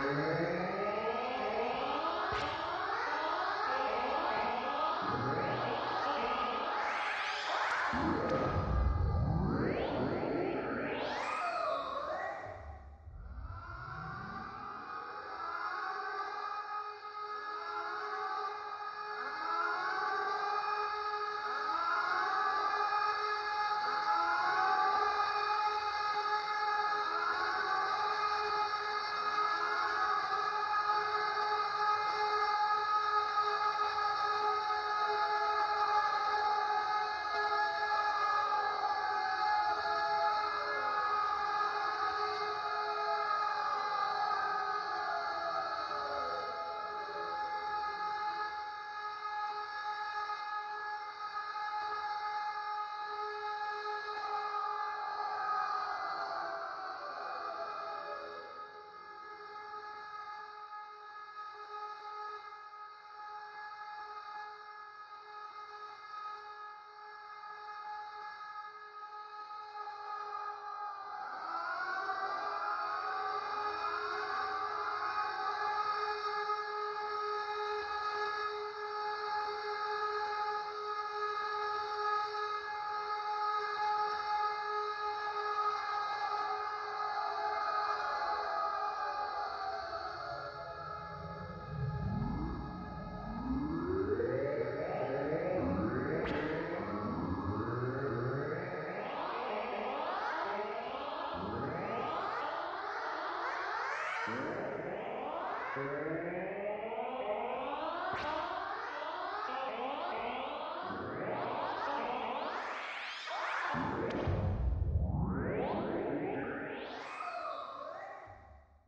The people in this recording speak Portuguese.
Amém. Yeah.